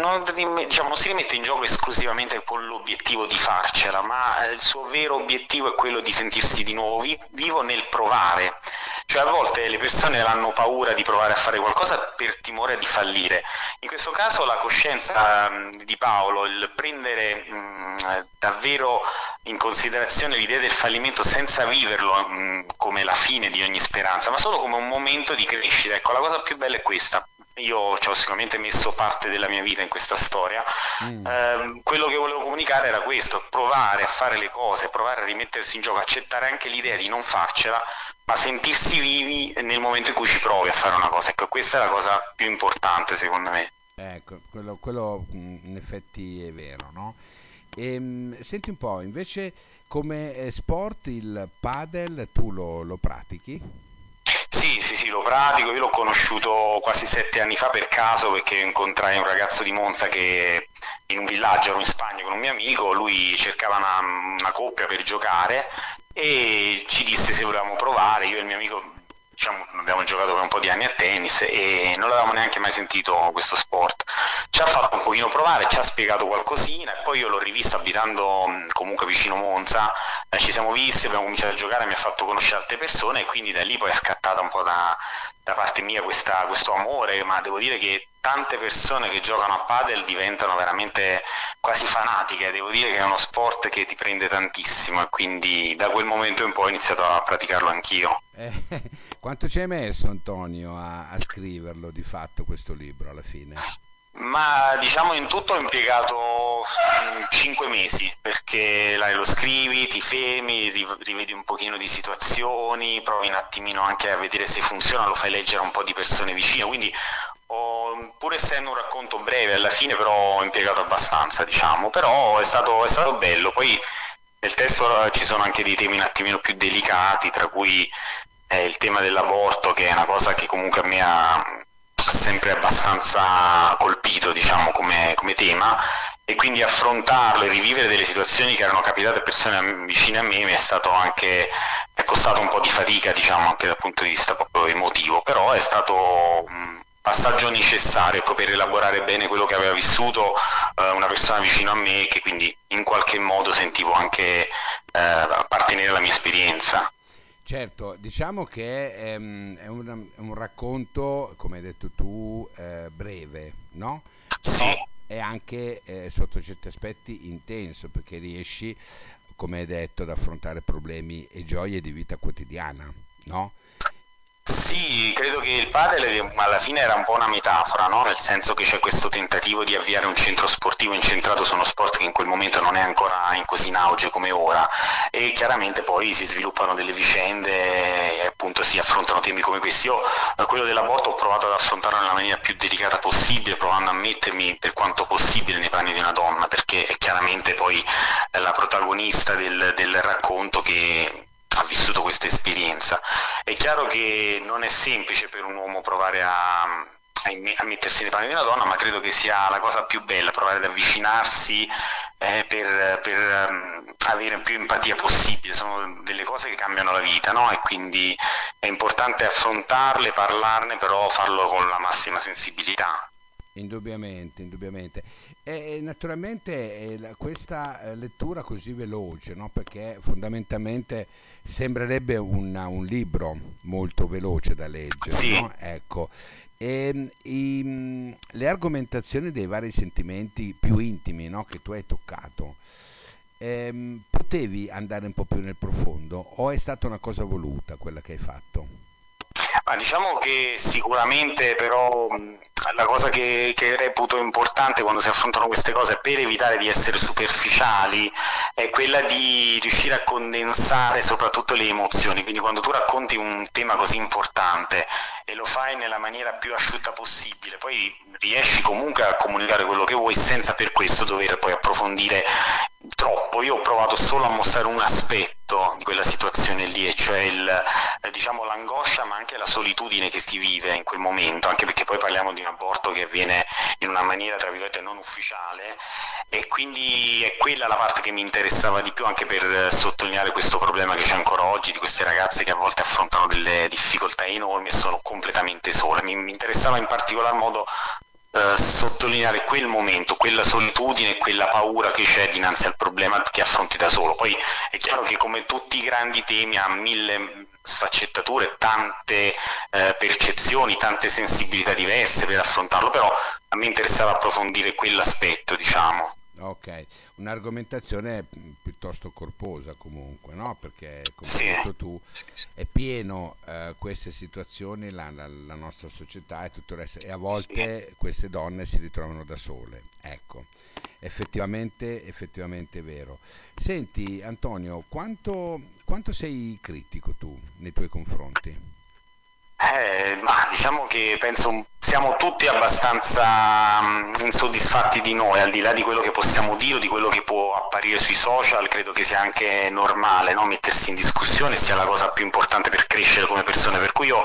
non, diciamo, si rimette in gioco esclusivamente con l'obiettivo di farcela, ma il suo vero obiettivo è quello di sentirsi di nuovo vi- vivo nel provare. Cioè a volte le persone hanno paura di provare a fare qualcosa per timore di fallire. In questo caso la coscienza mh, di Paolo, il prendere mh, davvero in considerazione l'idea del fallimento senza viverlo mh, come la fine di ogni speranza, ma solo come un momento di crescita. Ecco, la cosa più bella è questa io ci ho sicuramente messo parte della mia vita in questa storia. Mm. Eh, quello che volevo comunicare era questo: provare a fare le cose, provare a rimettersi in gioco, accettare anche l'idea di non farcela, ma sentirsi vivi nel momento in cui ci provi a fare una cosa. Ecco, questa è la cosa più importante secondo me. Ecco, quello, quello mm, in effetti è vero, no? E, ehm, senti un po', invece come eh, sport il padel tu lo, lo pratichi? Sì, sì, sì, lo pratico, io l'ho conosciuto quasi sette anni fa per caso perché incontrai un ragazzo di Monza che in un villaggio, ero in Spagna con un mio amico, lui cercava una, una coppia per giocare e ci disse se volevamo provare, io e il mio amico diciamo, abbiamo giocato per un po' di anni a tennis e non avevamo neanche mai sentito questo sport. Ci ha fatto un pochino provare, ci ha spiegato qualcosina e poi io l'ho rivisto abitando comunque vicino Monza, eh, ci siamo visti, abbiamo cominciato a giocare, mi ha fatto conoscere altre persone e quindi da lì poi è scattata un po' da, da parte mia questa, questo amore, ma devo dire che tante persone che giocano a padel diventano veramente quasi fanatiche, devo dire che è uno sport che ti prende tantissimo e quindi da quel momento in poi ho iniziato a praticarlo anch'io. Quanto ci hai messo Antonio a, a scriverlo di fatto questo libro alla fine? Ma diciamo in tutto ho impiegato 5 mm, mesi perché lo scrivi, ti fermi, rivedi un pochino di situazioni, provi un attimino anche a vedere se funziona, lo fai leggere a un po' di persone vicine, quindi ho, pur essendo un racconto breve alla fine però ho impiegato abbastanza diciamo, però è stato, è stato bello, poi nel testo ci sono anche dei temi un attimino più delicati, tra cui eh, il tema dell'aborto che è una cosa che comunque me ha sempre abbastanza colpito diciamo, come, come, tema e quindi affrontarlo e rivivere delle situazioni che erano capitate a persone vicine a me mi è stato anche è costato un po' di fatica diciamo anche dal punto di vista proprio emotivo però è stato un passaggio necessario ecco, per elaborare bene quello che aveva vissuto eh, una persona vicino a me che quindi in qualche modo sentivo anche eh, appartenere alla mia esperienza Certo, diciamo che è, ehm, è, un, è un, racconto, come hai detto tu, eh, breve, no? Sì. è anche eh, sotto certi aspetti intenso perché riesci, come hai detto, ad affrontare problemi e gioie di vita quotidiana, no? Sì, credo che il padel alla fine era un po' una metafora, no? nel senso che c'è questo tentativo di avviare un centro sportivo incentrato su uno sport che in quel momento non è ancora in così in auge come ora e chiaramente poi si sviluppano delle vicende e appunto si affrontano temi come questi. Io eh, quello dell'aborto ho provato ad affrontarlo nella maniera più delicata possibile, provando a mettermi per quanto possibile nei panni di una donna, perché è chiaramente poi la protagonista del, del racconto che ha vissuto questa esperienza. È chiaro che non è semplice per un uomo provare a, a mettersi nei panni di una donna, ma credo che sia la cosa più bella, provare ad avvicinarsi eh, per, per um, avere più empatia possibile, sono delle cose che cambiano la vita, no? E quindi è importante affrontarle, parlarne, però farlo con la massima sensibilità. Indubbiamente, indubbiamente. E naturalmente eh, questa eh, lettura così veloce, no? perché fondamentalmente sembrerebbe una, un libro molto veloce da leggere, sì. no? ecco. E, ehm, i, le argomentazioni dei vari sentimenti più intimi no? che tu hai toccato, ehm, potevi andare un po' più nel profondo o è stata una cosa voluta quella che hai fatto? Ma diciamo che sicuramente però la cosa che, che, reputo importante quando si affrontano queste cose per evitare di essere superficiali è quella di riuscire a condensare soprattutto le emozioni, quindi quando tu racconti un tema così importante e lo fai nella maniera più asciutta possibile, poi riesci comunque a comunicare quello che vuoi senza per questo dover poi approfondire troppo. Io ho provato solo a mostrare un aspetto di quella situazione lì, e cioè il, eh, diciamo, l'angoscia ma anche la solitudine che si vive in quel momento, anche perché poi parliamo di un aborto che avviene in una maniera tra virgolette non ufficiale e quindi è quella la parte che mi interessava di più anche per sottolineare questo problema che c'è ancora oggi di queste ragazze che a volte affrontano delle difficoltà enormi e sono completamente sole. Mi, mi interessava in particolar modo eh, sottolineare quel momento, quella solitudine, quella paura che c'è dinanzi al problema che affronti da solo. Poi è chiaro che come tutti i grandi temi ha mille sfaccettature, tante eh, percezioni, tante sensibilità diverse per affrontarlo, però a me interessava approfondire quell'aspetto, diciamo. Ok, un'argomentazione piuttosto corposa comunque, no? Perché come sì. hai detto tu è pieno eh, queste situazioni, la, la, la, nostra società e tutto il resto, e a volte sì. queste donne si ritrovano da sole. Ecco, effettivamente, effettivamente è vero. Senti Antonio, quanto, quanto sei critico tu nei tuoi confronti? Eh, ma diciamo che penso siamo tutti abbastanza mh, insoddisfatti di noi, al di là di quello che possiamo dire o di quello che può apparire sui social, credo che sia anche normale no? mettersi in discussione sia la cosa più importante per crescere come persone, per cui io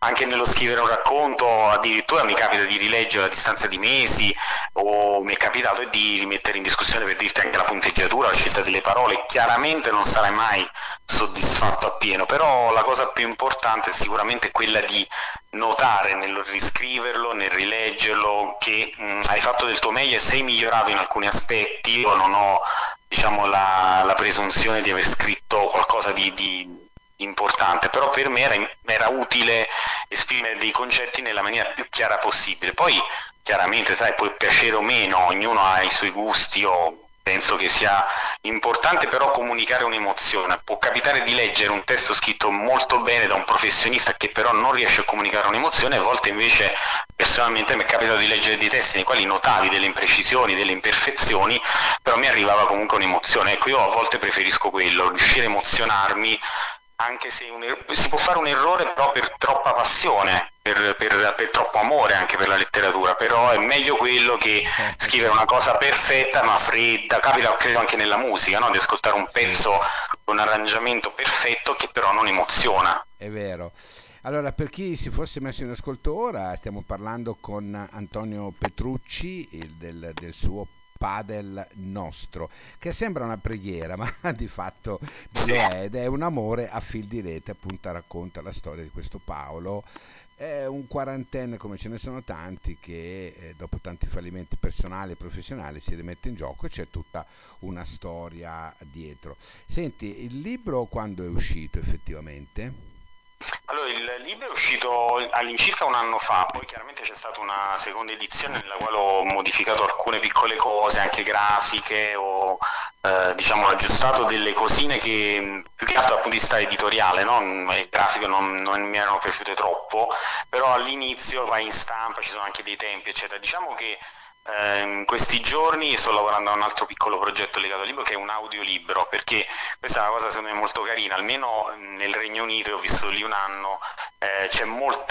anche nello scrivere un racconto addirittura mi capita di rileggere a distanza di mesi o mi è capitato di rimettere in discussione per dirti anche la punteggiatura, la scelta delle parole, chiaramente non sarai mai soddisfatto appieno, però la cosa più importante sicuramente è quella di notare nel riscriverlo, nel rileggerlo, che mh, hai fatto del tuo meglio e sei migliorato in alcuni aspetti, io non ho diciamo, la, la presunzione di aver scritto qualcosa di, di importante, però per me era, era, utile esprimere dei concetti nella maniera più chiara possibile. Poi chiaramente, sai, può piacere o meno, ognuno ha i suoi gusti o penso che sia importante però comunicare un'emozione. Può capitare di leggere un testo scritto molto bene da un professionista che però non riesce a comunicare un'emozione, a volte invece personalmente mi è capitato di leggere dei testi nei quali notavi delle imprecisioni, delle imperfezioni, però mi arrivava comunque un'emozione. Ecco, io a volte preferisco quello, riuscire a emozionarmi anche se er- si può fare un errore però per troppa passione, per, per, per, troppo amore anche per la letteratura, però è meglio quello che certo. scrivere una cosa perfetta ma fredda, capita credo anche nella musica, no? di ascoltare un pezzo con un arrangiamento perfetto che però non emoziona. È vero. Allora, per chi si fosse messo in ascolto ora, stiamo parlando con Antonio Petrucci del, del suo padel nostro, che sembra una preghiera, ma di fatto non lo è ed è un amore a fil di rete, appunto racconta la storia di questo Paolo. È un quarantenne come ce ne sono tanti che eh, dopo tanti fallimenti personali e professionali si rimette in gioco e c'è tutta una storia dietro. Senti, il libro quando è uscito effettivamente? Allora, il libro è uscito all'incirca un anno fa, poi chiaramente c'è stata una seconda edizione nella quale ho modificato alcune piccole cose, anche grafiche, ho eh, diciamo, aggiustato delle cosine che più che altro dal punto di vista editoriale, no? il grafico non, non, mi erano piaciute troppo, però all'inizio vai in stampa, ci sono anche dei tempi, eccetera. Diciamo che eh, in questi giorni sto lavorando a un altro piccolo progetto legato al libro che è un audiolibro, perché questa è una cosa secondo me molto carina, almeno nel Regno Unito, ho visto lì un anno, eh, c'è molto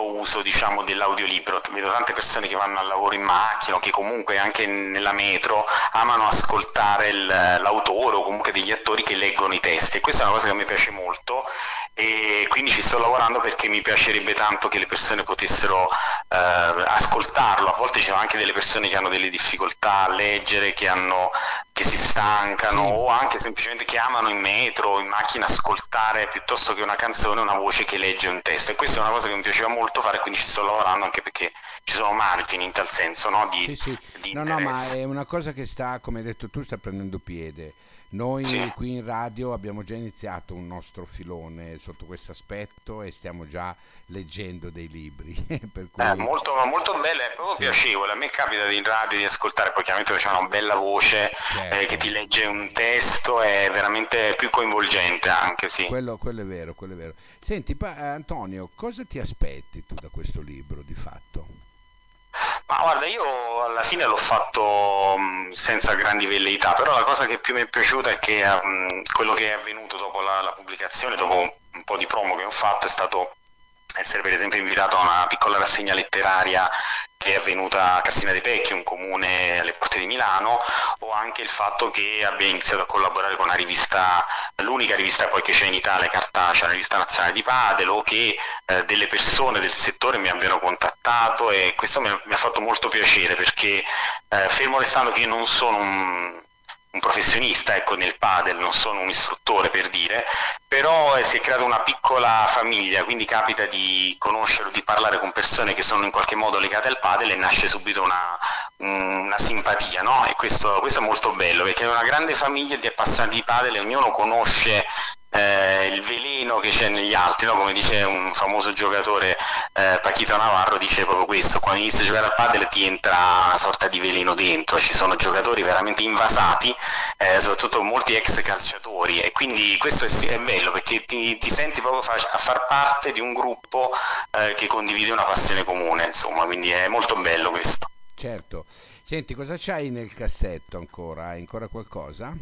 uso diciamo, dell'audiolibro, vedo tante persone che vanno al lavoro in macchina o che comunque anche nella metro amano ascoltare l'autore o comunque degli attori che leggono i testi. E questa è una cosa che a me piace molto e quindi ci sto lavorando perché mi piacerebbe tanto che le persone potessero eh, ascoltarlo, a volte ci sono anche delle persone che hanno delle difficoltà a leggere, che, hanno, che si stancano sì. o anche semplicemente che amano in metro, in macchina ascoltare piuttosto che una canzone una voce che legge un testo e questa è una cosa che mi piaceva molto fare quindi ci sto lavorando anche perché ci sono margini in tal senso no? di, sì, sì. di no, no, ma è una cosa che sta, come hai detto tu, sta prendendo piede noi sì. qui in radio abbiamo già iniziato un nostro filone sotto questo aspetto e stiamo già leggendo dei libri. per cui... eh, molto, molto bello, è proprio sì. piacevole. A me capita in radio di ascoltare, poi chiaramente c'è una bella voce certo. eh, che ti legge un testo, è veramente più coinvolgente anche, sì. Quello, quello è vero, quello è vero. Senti, pa- Antonio, cosa ti aspetti tu da questo libro di fatto? Ma guarda, io alla fine l'ho fatto mh, senza grandi velleità, però la cosa che più mi è piaciuta è che mh, quello che è avvenuto dopo la, la pubblicazione, dopo un po' di promo che ho fatto, è stato essere per esempio invitato a una piccola rassegna letteraria che è avvenuta a Cassina dei Pecchi, un comune alle porte di Milano, o anche il fatto che abbia iniziato a collaborare con una rivista, l'unica rivista poi che c'è in Italia, cartacea, la rivista nazionale di Padel, o che eh, delle persone del settore mi abbiano contattato e questo mi ha, mi ha fatto molto piacere perché eh, fermo restando che io non sono un un professionista ecco, nel padel, non sono un istruttore per dire, però eh, si è creata una piccola famiglia, quindi capita di conoscere o di parlare con persone che sono in qualche modo legate al padel e nasce subito una, una simpatia, no? E questo, questo, è molto bello perché è una grande famiglia di appassionati di padel e ognuno conosce eh, il veleno che c'è negli altri, no? come dice un famoso giocatore eh, Paquito Navarro, dice proprio questo, quando inizi a giocare a padel ti entra una sorta di veleno dentro, ci sono giocatori veramente invasati, eh, soprattutto molti ex calciatori e quindi questo è, è bello perché ti, ti senti proprio fa, a far parte di un gruppo eh, che condivide una passione comune, insomma, quindi è molto bello questo. Certo. Senti, cosa c'hai nel cassetto ancora? Hai ancora qualcosa?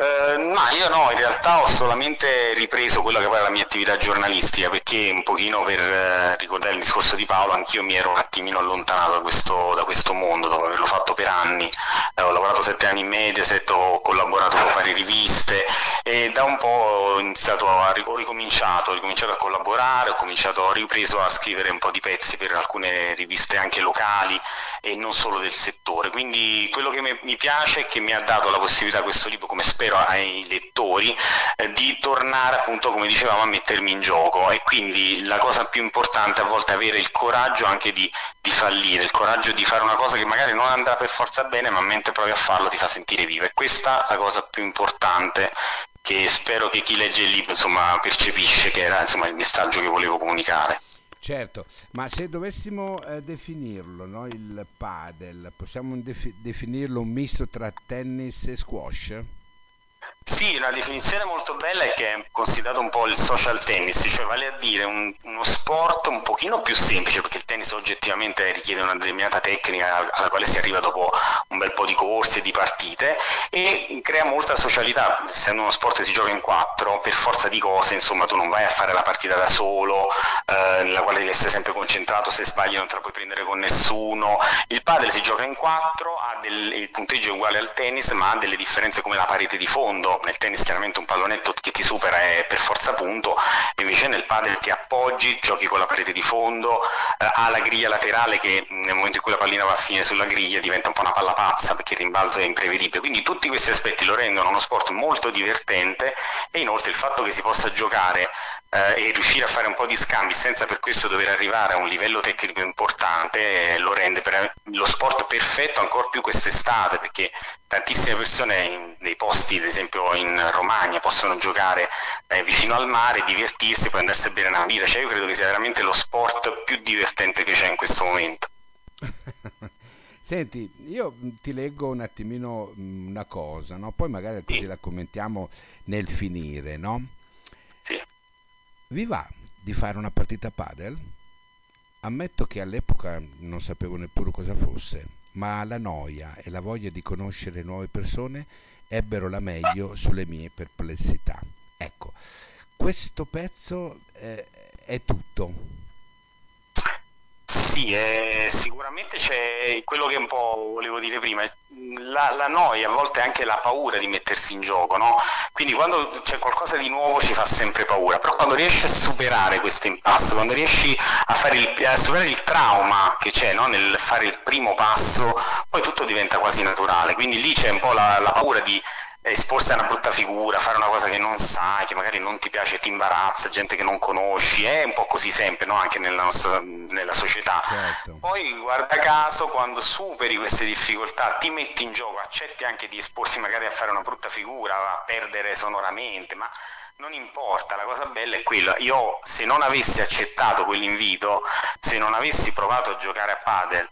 Eh, no, io no, in realtà ho solamente ripreso quella che poi è la mia attività giornalistica perché un pochino per eh, ricordare il discorso di Paolo anch'io mi ero un attimino allontanato da questo, da questo mondo dopo averlo fatto per anni, eh, ho lavorato sette anni in Mediaset, ho collaborato con varie riviste e da un po' ho iniziato a ho ricominciato, ho ricominciato a collaborare, ho cominciato, ho ripreso a scrivere un po' di pezzi per alcune riviste anche locali e non solo del settore, quindi quello che mi piace è che mi ha dato la possibilità questo libro come spero ai lettori, eh, di tornare appunto come dicevamo a mettermi in gioco e quindi la cosa più importante a volte è avere il coraggio anche di, di fallire, il coraggio di fare una cosa che magari non andrà per forza bene ma mentre provi a farlo ti fa sentire vivo e questa è la cosa più importante che spero che chi legge il libro insomma, percepisce che era insomma, il messaggio che volevo comunicare. Certo, ma se dovessimo eh, definirlo, no, il padel, possiamo defi- definirlo un misto tra tennis e squash? Sì, una definizione molto bella è che è considerato un po' il social tennis, cioè vale a dire un, uno sport un pochino più semplice, perché il tennis oggettivamente richiede una determinata tecnica alla quale si arriva dopo un bel po' di corsi e di partite e crea molta socialità, essendo uno sport che si gioca in quattro, per forza di cose, insomma tu non vai a fare la partita da solo, eh, nella quale devi essere sempre concentrato, se sbagli non te la puoi prendere con nessuno. Il padel si gioca in quattro, del, il punteggio è uguale al tennis, ma ha delle differenze come la parete di fondo nel tennis chiaramente un pallonetto che ti supera è per forza punto, invece nel padel ti appoggi, giochi con la parete di fondo, eh, ha la griglia laterale che nel momento in cui la pallina va a finire sulla griglia diventa un po' una palla pazza perché il rimbalzo è imprevedibile, quindi tutti questi aspetti lo rendono uno sport molto divertente e inoltre il fatto che si possa giocare eh, e riuscire a fare un po' di scambi senza per questo dover arrivare a un livello tecnico importante eh, lo rende per, lo sport perfetto ancora più quest'estate perché tantissime persone in dei posti ad esempio in Romagna possono giocare eh, vicino al mare, divertirsi, poi andarsi a bere una birra, cioè io credo che sia veramente lo sport più divertente che c'è in questo momento. Senti, io ti leggo un attimino mm, una cosa, no? poi magari così sì. la commentiamo nel finire, no? Sì. Vi va di fare una partita padel? Ammetto che all'epoca non sapevo neppure cosa fosse, ma la noia e la voglia di conoscere nuove persone ebbero la meglio sulle mie perplessità. Ecco, questo pezzo eh, è tutto. Sì, eh, sicuramente c'è quello che un po' volevo dire prima, la, la, noia, a volte anche la paura di mettersi in gioco, no? Quindi quando c'è qualcosa di nuovo ci fa sempre paura, però quando riesci a superare questo impasto, quando riesci a, il, a superare il trauma che c'è no? nel fare il primo passo, poi tutto diventa quasi naturale, quindi lì c'è un po' la, la paura di esporsi a una brutta figura, fare una cosa che non sai, che magari non ti piace, ti imbarazza, gente che non conosci, è un po' così sempre, no? anche nella, nostra, nella società. Certo. Poi guarda caso, quando superi queste difficoltà, ti metti in gioco, accetti anche di esporsi magari a fare una brutta figura, a perdere sonoramente, ma non importa, la cosa bella è quella, io se non avessi accettato quell'invito, se non avessi provato a giocare a padel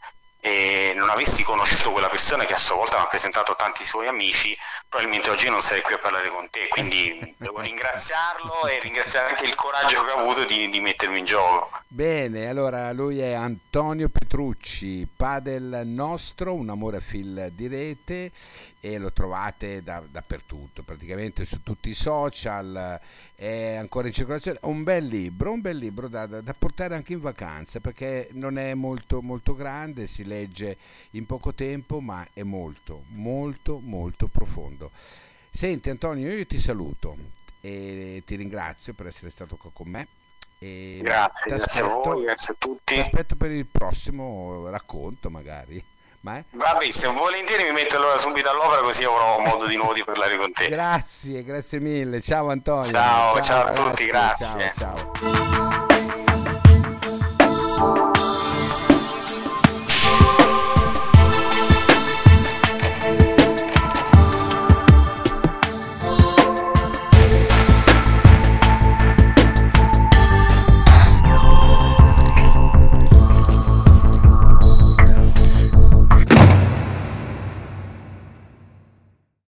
e non avessi conosciuto quella persona che a sua volta mi ha presentato tanti suoi amici, probabilmente oggi non sarei qui a parlare con te, quindi devo ringraziarlo e ringraziare anche il coraggio che ha avuto di, di, mettermi in gioco. Bene, allora lui è Antonio Petrucci, padel nostro, un amore a fil di rete e lo trovate da, dappertutto, praticamente su tutti i social, è ancora in circolazione, un bel libro, un bel libro da, da, da portare anche in vacanza perché non è molto molto grande, si legge in poco tempo ma è molto molto molto profondo. Senti Antonio, io ti saluto e ti ringrazio per essere stato qua con me. E grazie, grazie a voi, grazie a tutti. Ti aspetto per il prossimo racconto magari ma, eh? Bravissimo, volentieri mi metto allora subito all'opera così avrò modo di nuovo di parlare con te. grazie, grazie mille. Ciao Antonio. Ciao, ciao, ciao a ragazzi, tutti, grazie. Ciao, ciao.